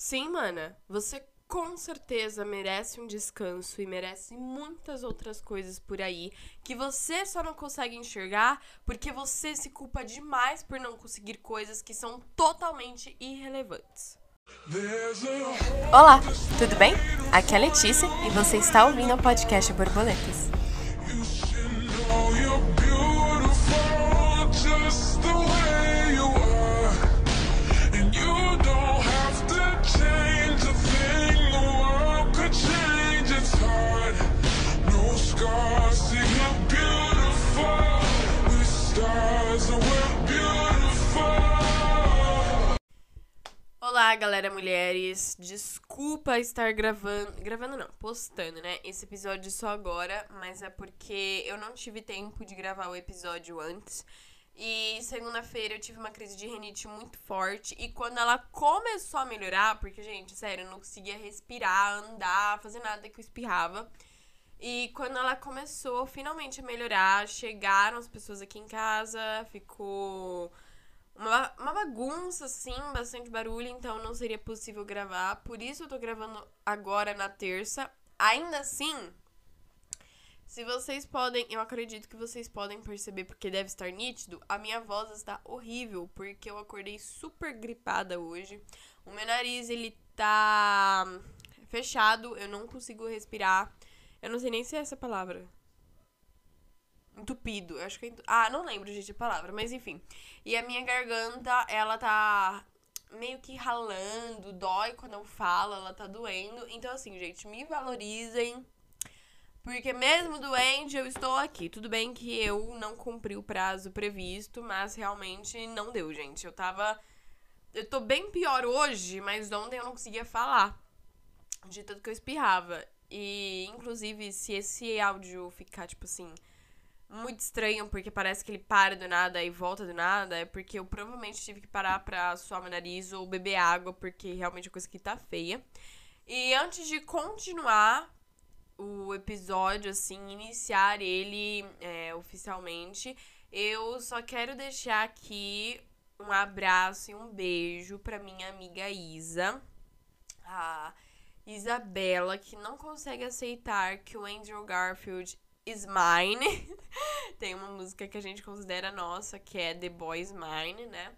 Sim, mana, você com certeza merece um descanso e merece muitas outras coisas por aí que você só não consegue enxergar porque você se culpa demais por não conseguir coisas que são totalmente irrelevantes. Olá, tudo bem? Aqui é a Letícia e você está ouvindo o podcast Borboletas. Olá, galera mulheres. Desculpa estar gravando, gravando não, postando, né? Esse episódio só agora, mas é porque eu não tive tempo de gravar o episódio antes. E segunda-feira eu tive uma crise de renite muito forte e quando ela começou a melhorar, porque gente, sério, eu não conseguia respirar, andar, fazer nada que eu espirrava. E quando ela começou finalmente a melhorar, chegaram as pessoas aqui em casa, ficou uma, uma bagunça, assim, bastante barulho, então não seria possível gravar. Por isso eu tô gravando agora na terça. Ainda assim, se vocês podem, eu acredito que vocês podem perceber, porque deve estar nítido, a minha voz está horrível, porque eu acordei super gripada hoje. O meu nariz, ele tá fechado, eu não consigo respirar. Eu não sei nem se é essa palavra entupido. Eu acho que é. Ah, não lembro, gente, a palavra, mas enfim. E a minha garganta, ela tá meio que ralando, dói quando eu falo, ela tá doendo. Então, assim, gente, me valorizem. Porque mesmo doente, eu estou aqui. Tudo bem que eu não cumpri o prazo previsto, mas realmente não deu, gente. Eu tava. Eu tô bem pior hoje, mas ontem eu não conseguia falar. De tanto que eu espirrava. E, inclusive, se esse áudio ficar, tipo assim, muito estranho, porque parece que ele para do nada e volta do nada, é porque eu provavelmente tive que parar pra suar meu nariz ou beber água, porque realmente a coisa aqui tá feia. E antes de continuar o episódio, assim, iniciar ele é, oficialmente, eu só quero deixar aqui um abraço e um beijo pra minha amiga Isa. A Isabela, que não consegue aceitar que o Andrew Garfield is Mine. Tem uma música que a gente considera nossa, que é The Boy Mine, né?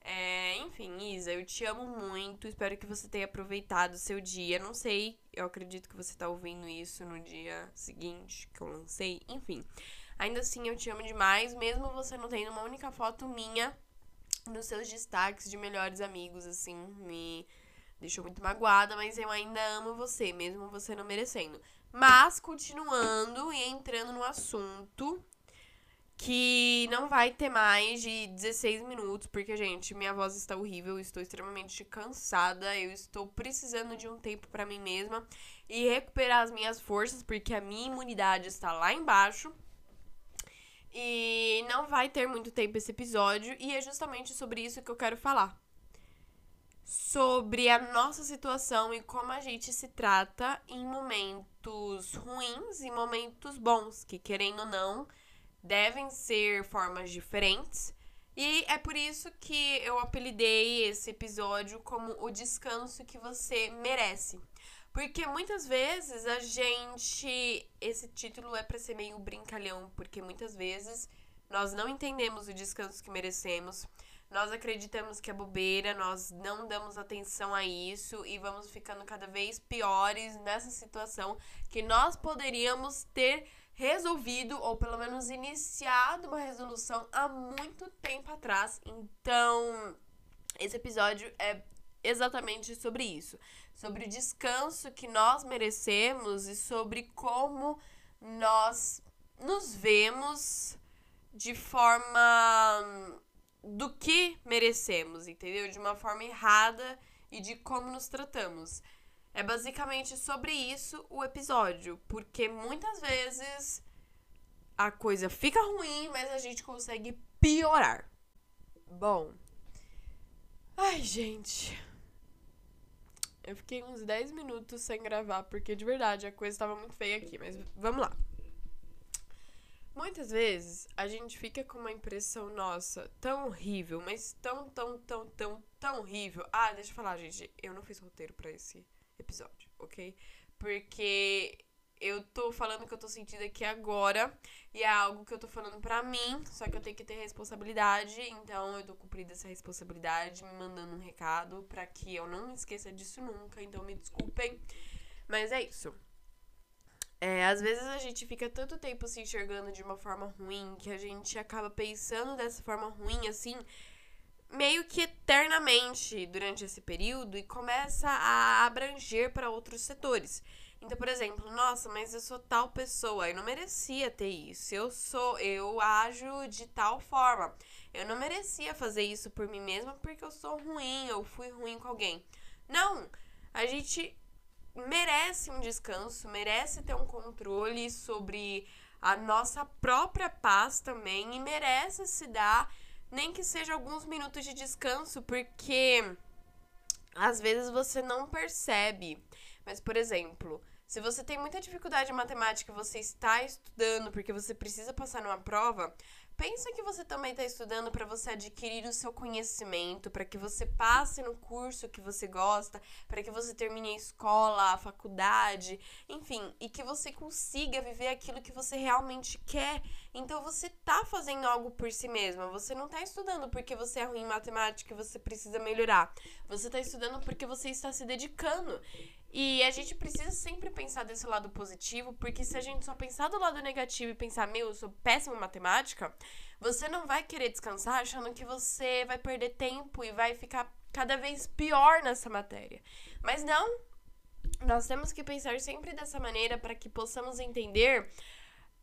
É, enfim, Isa, eu te amo muito. Espero que você tenha aproveitado o seu dia. Não sei, eu acredito que você tá ouvindo isso no dia seguinte que eu lancei. Enfim, ainda assim eu te amo demais, mesmo você não tendo uma única foto minha nos seus destaques de melhores amigos, assim, me deixou muito magoada, mas eu ainda amo você, mesmo você não merecendo. Mas, continuando e entrando no assunto, que não vai ter mais de 16 minutos, porque, gente, minha voz está horrível, estou extremamente cansada, eu estou precisando de um tempo para mim mesma e recuperar as minhas forças, porque a minha imunidade está lá embaixo. E não vai ter muito tempo esse episódio, e é justamente sobre isso que eu quero falar sobre a nossa situação e como a gente se trata em momentos ruins e momentos bons, que querendo ou não, devem ser formas diferentes. E é por isso que eu apelidei esse episódio como o descanso que você merece. Porque muitas vezes a gente. Esse título é para ser meio brincalhão, porque muitas vezes nós não entendemos o descanso que merecemos nós acreditamos que é bobeira, nós não damos atenção a isso e vamos ficando cada vez piores nessa situação que nós poderíamos ter resolvido ou pelo menos iniciado uma resolução há muito tempo atrás. Então, esse episódio é exatamente sobre isso, sobre o descanso que nós merecemos e sobre como nós nos vemos de forma do que merecemos, entendeu? De uma forma errada e de como nos tratamos. É basicamente sobre isso o episódio, porque muitas vezes a coisa fica ruim, mas a gente consegue piorar. Bom. Ai, gente. Eu fiquei uns 10 minutos sem gravar, porque de verdade a coisa estava muito feia aqui, mas vamos lá. Muitas vezes a gente fica com uma impressão nossa tão horrível, mas tão, tão, tão, tão, tão horrível. Ah, deixa eu falar, gente, eu não fiz roteiro para esse episódio, ok? Porque eu tô falando que eu tô sentindo aqui agora e é algo que eu tô falando pra mim, só que eu tenho que ter responsabilidade, então eu tô cumprindo essa responsabilidade, me mandando um recado para que eu não esqueça disso nunca, então me desculpem. Mas é isso. É, às vezes a gente fica tanto tempo se enxergando de uma forma ruim que a gente acaba pensando dessa forma ruim, assim, meio que eternamente durante esse período e começa a abranger para outros setores. Então, por exemplo, nossa, mas eu sou tal pessoa, eu não merecia ter isso. Eu sou, eu ajo de tal forma. Eu não merecia fazer isso por mim mesma porque eu sou ruim, eu fui ruim com alguém. Não, a gente merece um descanso, merece ter um controle sobre a nossa própria paz também e merece se dar nem que seja alguns minutos de descanso, porque às vezes você não percebe. Mas, por exemplo, se você tem muita dificuldade em matemática, você está estudando porque você precisa passar numa prova, pensa que você também está estudando para você adquirir o seu conhecimento, para que você passe no curso que você gosta, para que você termine a escola, a faculdade, enfim, e que você consiga viver aquilo que você realmente quer. Então você tá fazendo algo por si mesma. Você não tá estudando porque você é ruim em matemática e você precisa melhorar. Você tá estudando porque você está se dedicando. E a gente precisa sempre pensar desse lado positivo, porque se a gente só pensar do lado negativo e pensar, meu, eu sou péssimo em matemática, você não vai querer descansar achando que você vai perder tempo e vai ficar cada vez pior nessa matéria. Mas não, nós temos que pensar sempre dessa maneira para que possamos entender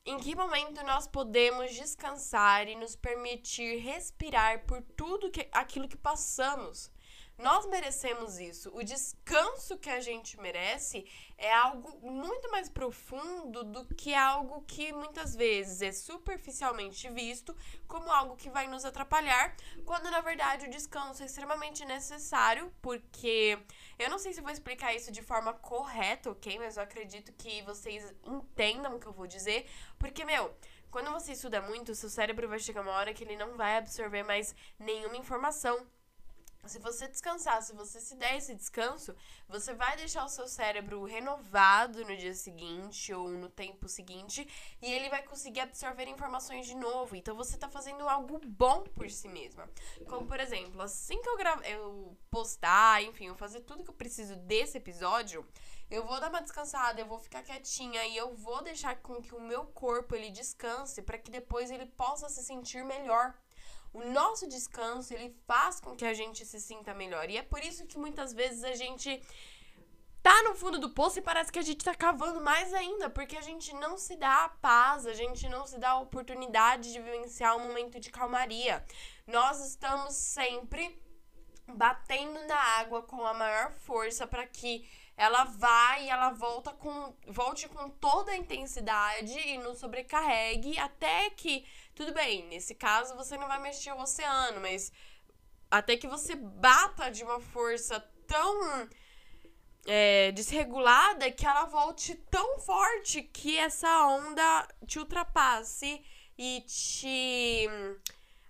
em que momento nós podemos descansar e nos permitir respirar por tudo que, aquilo que passamos. Nós merecemos isso. O descanso que a gente merece é algo muito mais profundo do que algo que muitas vezes é superficialmente visto como algo que vai nos atrapalhar, quando na verdade o descanso é extremamente necessário, porque eu não sei se vou explicar isso de forma correta, ok? Mas eu acredito que vocês entendam o que eu vou dizer, porque, meu. Quando você estuda muito, seu cérebro vai chegar uma hora que ele não vai absorver mais nenhuma informação. Se você descansar, se você se der esse descanso, você vai deixar o seu cérebro renovado no dia seguinte ou no tempo seguinte e ele vai conseguir absorver informações de novo. Então você tá fazendo algo bom por si mesma. Como por exemplo, assim que eu, gra eu postar, enfim, eu fazer tudo que eu preciso desse episódio, eu vou dar uma descansada, eu vou ficar quietinha e eu vou deixar com que o meu corpo ele descanse para que depois ele possa se sentir melhor. O nosso descanso, ele faz com que a gente se sinta melhor. E é por isso que muitas vezes a gente tá no fundo do poço e parece que a gente tá cavando mais ainda, porque a gente não se dá a paz, a gente não se dá a oportunidade de vivenciar um momento de calmaria. Nós estamos sempre batendo na água com a maior força para que ela vá e ela volta com volte com toda a intensidade e não sobrecarregue até que tudo bem, nesse caso você não vai mexer o oceano, mas até que você bata de uma força tão é, desregulada que ela volte tão forte que essa onda te ultrapasse e te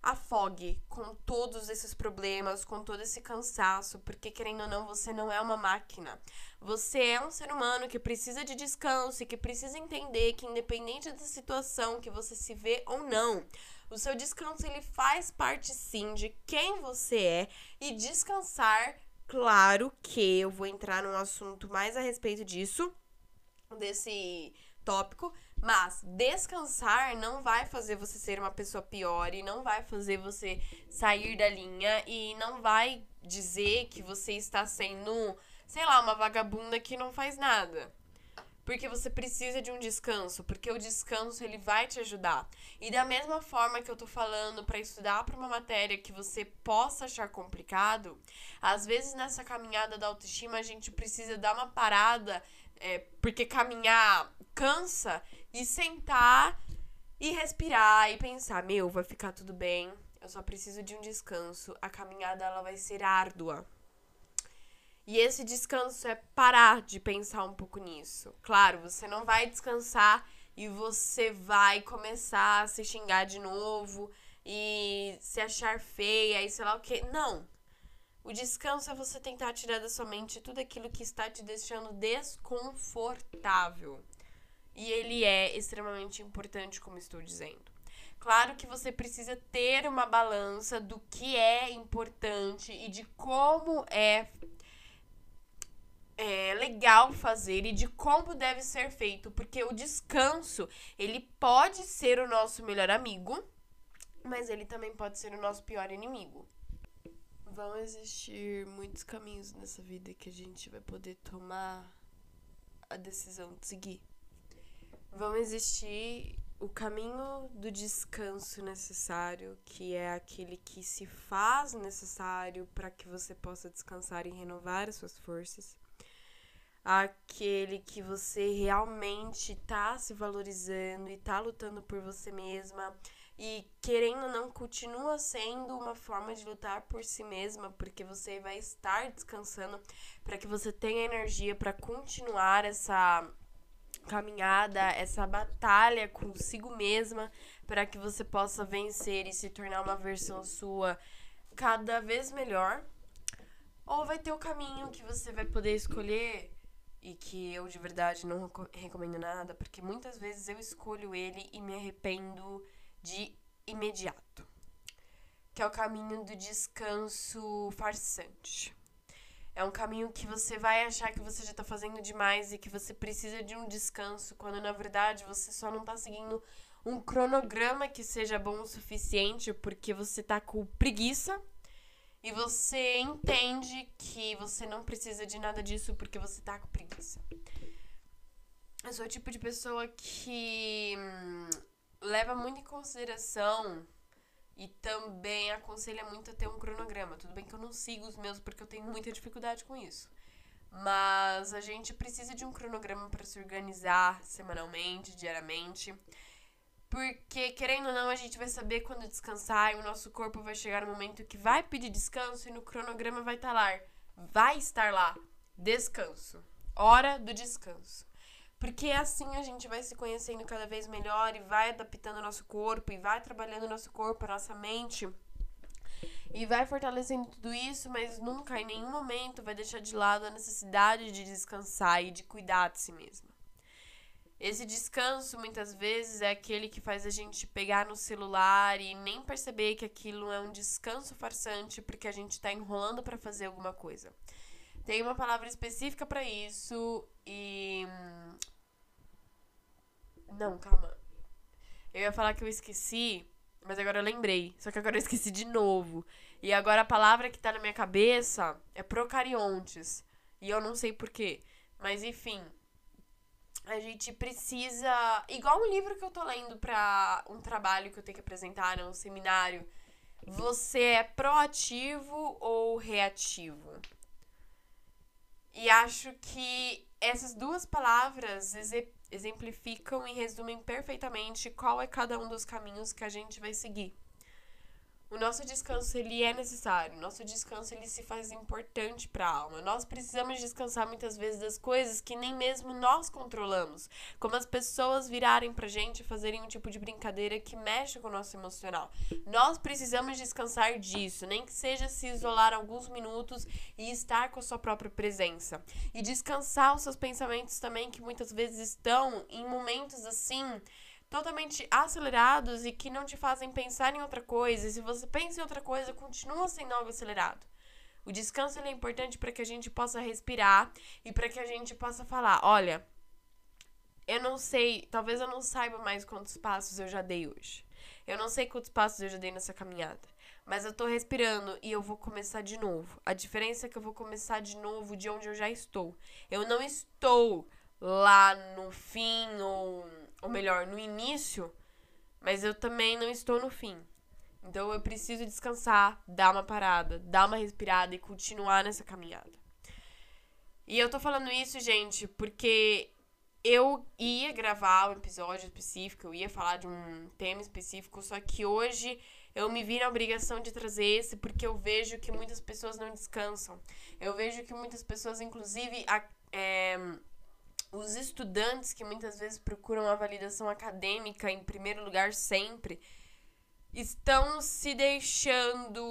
afogue com todos esses problemas, com todo esse cansaço, porque querendo ou não, você não é uma máquina. Você é um ser humano que precisa de descanso e que precisa entender que independente da situação que você se vê ou não, o seu descanso ele faz parte sim de quem você é e descansar, claro que eu vou entrar num assunto mais a respeito disso, desse tópico, mas descansar não vai fazer você ser uma pessoa pior e não vai fazer você sair da linha e não vai dizer que você está sendo, sei lá, uma vagabunda que não faz nada. Porque você precisa de um descanso, porque o descanso ele vai te ajudar. E da mesma forma que eu tô falando para estudar para uma matéria que você possa achar complicado, às vezes nessa caminhada da autoestima a gente precisa dar uma parada é, porque caminhar cansa e sentar e respirar e pensar, meu, vai ficar tudo bem. Eu só preciso de um descanso. A caminhada ela vai ser árdua. E esse descanso é parar de pensar um pouco nisso. Claro, você não vai descansar e você vai começar a se xingar de novo e se achar feia e sei lá o que. Não. O descanso é você tentar tirar da sua mente tudo aquilo que está te deixando desconfortável. E ele é extremamente importante, como estou dizendo. Claro que você precisa ter uma balança do que é importante e de como é, é legal fazer e de como deve ser feito, porque o descanso, ele pode ser o nosso melhor amigo, mas ele também pode ser o nosso pior inimigo. Vão existir muitos caminhos nessa vida que a gente vai poder tomar a decisão de seguir. Vão existir o caminho do descanso necessário, que é aquele que se faz necessário para que você possa descansar e renovar as suas forças. Aquele que você realmente está se valorizando e está lutando por você mesma e querendo ou não continua sendo uma forma de lutar por si mesma, porque você vai estar descansando para que você tenha energia para continuar essa caminhada, essa batalha consigo mesma, para que você possa vencer e se tornar uma versão sua cada vez melhor. Ou vai ter o caminho que você vai poder escolher e que eu de verdade não recomendo nada, porque muitas vezes eu escolho ele e me arrependo de imediato. Que é o caminho do descanso farsante. É um caminho que você vai achar que você já tá fazendo demais e que você precisa de um descanso, quando na verdade você só não tá seguindo um cronograma que seja bom o suficiente porque você tá com preguiça e você entende que você não precisa de nada disso porque você tá com preguiça. Eu sou o tipo de pessoa que hum, leva muito em consideração e também aconselha muito a ter um cronograma. Tudo bem que eu não sigo os meus porque eu tenho muita dificuldade com isso. Mas a gente precisa de um cronograma para se organizar semanalmente, diariamente. Porque, querendo ou não, a gente vai saber quando descansar e o nosso corpo vai chegar no momento que vai pedir descanso e no cronograma vai estar tá lá. Vai estar lá. Descanso. Hora do descanso. Porque assim a gente vai se conhecendo cada vez melhor e vai adaptando o nosso corpo e vai trabalhando o nosso corpo, a nossa mente. E vai fortalecendo tudo isso, mas nunca em nenhum momento vai deixar de lado a necessidade de descansar e de cuidar de si mesma. Esse descanso muitas vezes é aquele que faz a gente pegar no celular e nem perceber que aquilo é um descanso farsante porque a gente está enrolando para fazer alguma coisa. Tem uma palavra específica para isso e hum, não, calma. Eu ia falar que eu esqueci, mas agora eu lembrei. Só que agora eu esqueci de novo. E agora a palavra que tá na minha cabeça é procariontes. E eu não sei porquê. Mas enfim. A gente precisa. Igual um livro que eu tô lendo pra um trabalho que eu tenho que apresentar, né, um seminário. Você é proativo ou reativo? E acho que essas duas palavras exemplificam e resumem perfeitamente qual é cada um dos caminhos que a gente vai seguir. O nosso descanso ele é necessário. O nosso descanso ele se faz importante para a alma. Nós precisamos descansar muitas vezes das coisas que nem mesmo nós controlamos, como as pessoas virarem pra gente e fazerem um tipo de brincadeira que mexe com o nosso emocional. Nós precisamos descansar disso, nem que seja se isolar alguns minutos e estar com a sua própria presença. E descansar os seus pensamentos também que muitas vezes estão em momentos assim totalmente acelerados e que não te fazem pensar em outra coisa. E se você pensa em outra coisa, continua sendo algo acelerado. O descanso é importante para que a gente possa respirar e para que a gente possa falar: olha, eu não sei, talvez eu não saiba mais quantos passos eu já dei hoje. Eu não sei quantos passos eu já dei nessa caminhada. Mas eu tô respirando e eu vou começar de novo. A diferença é que eu vou começar de novo de onde eu já estou. Eu não estou lá no fim ou ou melhor, no início, mas eu também não estou no fim. Então eu preciso descansar, dar uma parada, dar uma respirada e continuar nessa caminhada. E eu tô falando isso, gente, porque eu ia gravar um episódio específico, eu ia falar de um tema específico, só que hoje eu me vi na obrigação de trazer esse porque eu vejo que muitas pessoas não descansam. Eu vejo que muitas pessoas, inclusive, a, é, os estudantes que muitas vezes procuram a validação acadêmica em primeiro lugar sempre estão se deixando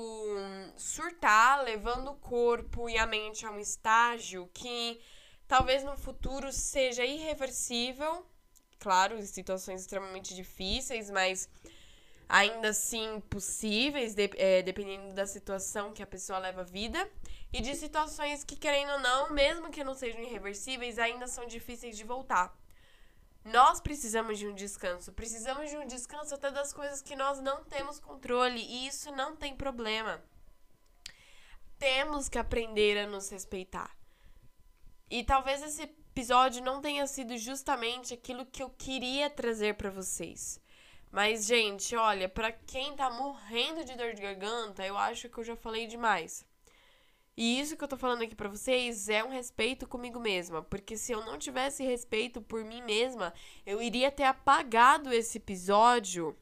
surtar, levando o corpo e a mente a um estágio que talvez no futuro seja irreversível. Claro, em situações extremamente difíceis, mas ainda assim possíveis, de, é, dependendo da situação que a pessoa leva a vida. E de situações que, querendo ou não, mesmo que não sejam irreversíveis, ainda são difíceis de voltar. Nós precisamos de um descanso. Precisamos de um descanso até das coisas que nós não temos controle. E isso não tem problema. Temos que aprender a nos respeitar. E talvez esse episódio não tenha sido justamente aquilo que eu queria trazer para vocês. Mas, gente, olha, para quem tá morrendo de dor de garganta, eu acho que eu já falei demais. E isso que eu tô falando aqui para vocês é um respeito comigo mesma, porque se eu não tivesse respeito por mim mesma, eu iria ter apagado esse episódio,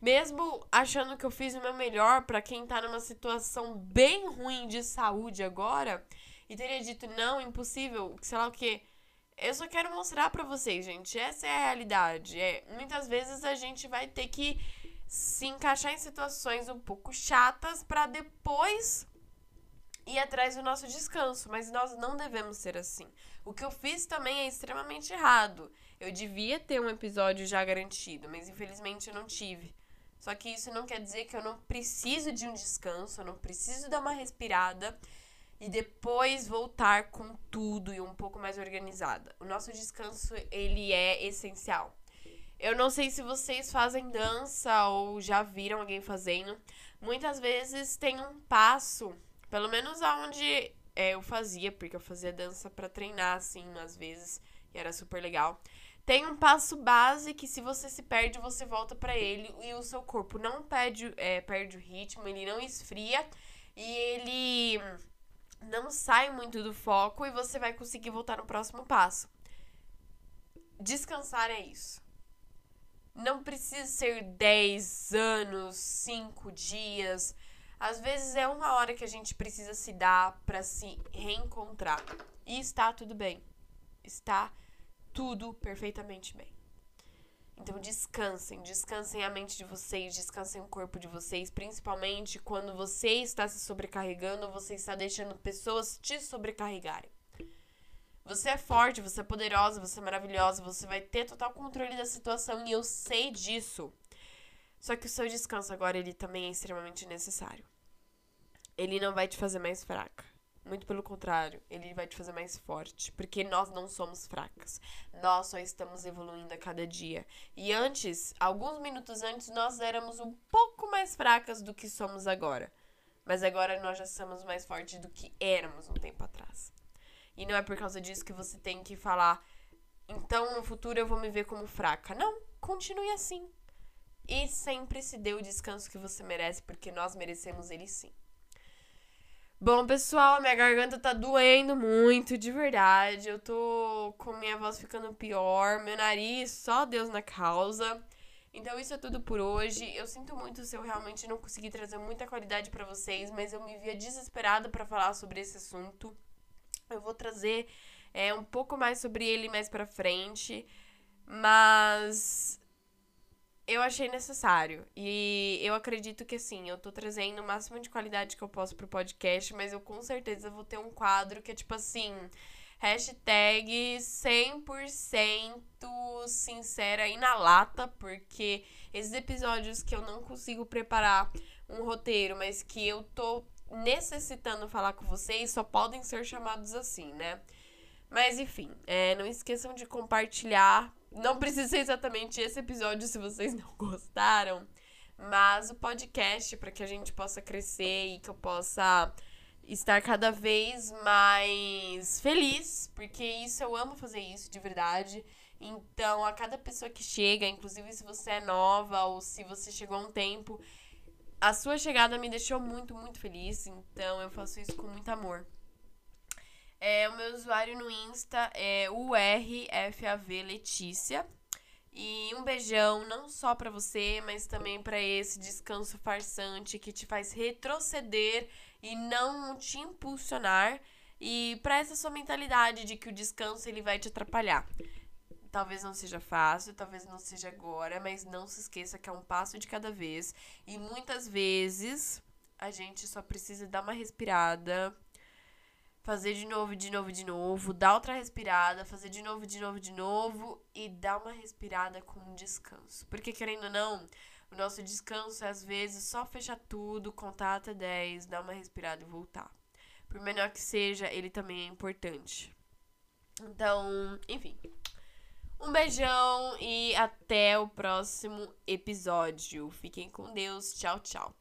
mesmo achando que eu fiz o meu melhor para quem tá numa situação bem ruim de saúde agora, e teria dito não, impossível, sei lá o que. Eu só quero mostrar para vocês, gente, essa é a realidade. É, muitas vezes a gente vai ter que se encaixar em situações um pouco chatas para depois ir atrás do nosso descanso, mas nós não devemos ser assim. O que eu fiz também é extremamente errado. Eu devia ter um episódio já garantido, mas infelizmente eu não tive. Só que isso não quer dizer que eu não preciso de um descanso, eu não preciso dar uma respirada e depois voltar com tudo e um pouco mais organizada. O nosso descanso, ele é essencial. Eu não sei se vocês fazem dança ou já viram alguém fazendo. Muitas vezes tem um passo pelo menos aonde é, eu fazia, porque eu fazia dança para treinar, assim, às vezes, e era super legal. Tem um passo base que se você se perde, você volta para ele e o seu corpo não perde, é, perde o ritmo, ele não esfria e ele não sai muito do foco e você vai conseguir voltar no próximo passo. Descansar é isso. Não precisa ser 10 anos, 5 dias, às vezes é uma hora que a gente precisa se dar para se reencontrar. E está tudo bem. Está tudo perfeitamente bem. Então descansem, descansem a mente de vocês, descansem o corpo de vocês, principalmente quando você está se sobrecarregando, você está deixando pessoas te sobrecarregarem. Você é forte, você é poderosa, você é maravilhosa, você vai ter total controle da situação e eu sei disso. Só que o seu descanso agora ele também é extremamente necessário. Ele não vai te fazer mais fraca. Muito pelo contrário, ele vai te fazer mais forte, porque nós não somos fracas. Nós só estamos evoluindo a cada dia. E antes, alguns minutos antes, nós éramos um pouco mais fracas do que somos agora. Mas agora nós já somos mais fortes do que éramos um tempo atrás. E não é por causa disso que você tem que falar, então no futuro eu vou me ver como fraca. Não, continue assim. E sempre se dê o descanso que você merece, porque nós merecemos ele sim. Bom, pessoal, minha garganta tá doendo muito, de verdade. Eu tô com minha voz ficando pior, meu nariz, só Deus na causa. Então isso é tudo por hoje. Eu sinto muito se eu realmente não consegui trazer muita qualidade para vocês, mas eu me via desesperada para falar sobre esse assunto. Eu vou trazer é, um pouco mais sobre ele mais pra frente, mas eu achei necessário. E eu acredito que, assim, eu tô trazendo o máximo de qualidade que eu posso pro podcast, mas eu com certeza vou ter um quadro que é tipo assim. Hashtag 100% sincera e na lata, porque esses episódios que eu não consigo preparar um roteiro, mas que eu tô necessitando falar com vocês, só podem ser chamados assim, né? Mas enfim, é, não esqueçam de compartilhar não precisa ser exatamente esse episódio se vocês não gostaram, mas o podcast para que a gente possa crescer e que eu possa estar cada vez mais feliz, porque isso eu amo fazer isso de verdade. Então, a cada pessoa que chega, inclusive se você é nova ou se você chegou há um tempo, a sua chegada me deixou muito, muito feliz. Então, eu faço isso com muito amor. É, o meu usuário no Insta é URFAV Letícia. E um beijão não só para você, mas também para esse descanso farsante que te faz retroceder e não te impulsionar. E para essa sua mentalidade de que o descanso ele vai te atrapalhar. Talvez não seja fácil, talvez não seja agora, mas não se esqueça que é um passo de cada vez. E muitas vezes a gente só precisa dar uma respirada, fazer de novo, de novo, de novo, dar outra respirada, fazer de novo, de novo, de novo e dar uma respirada com descanso. Porque querendo ou não, o nosso descanso é às vezes só fechar tudo, contar até 10, dar uma respirada e voltar. Por menor que seja, ele também é importante. Então, enfim. Um beijão e até o próximo episódio. Fiquem com Deus. Tchau, tchau.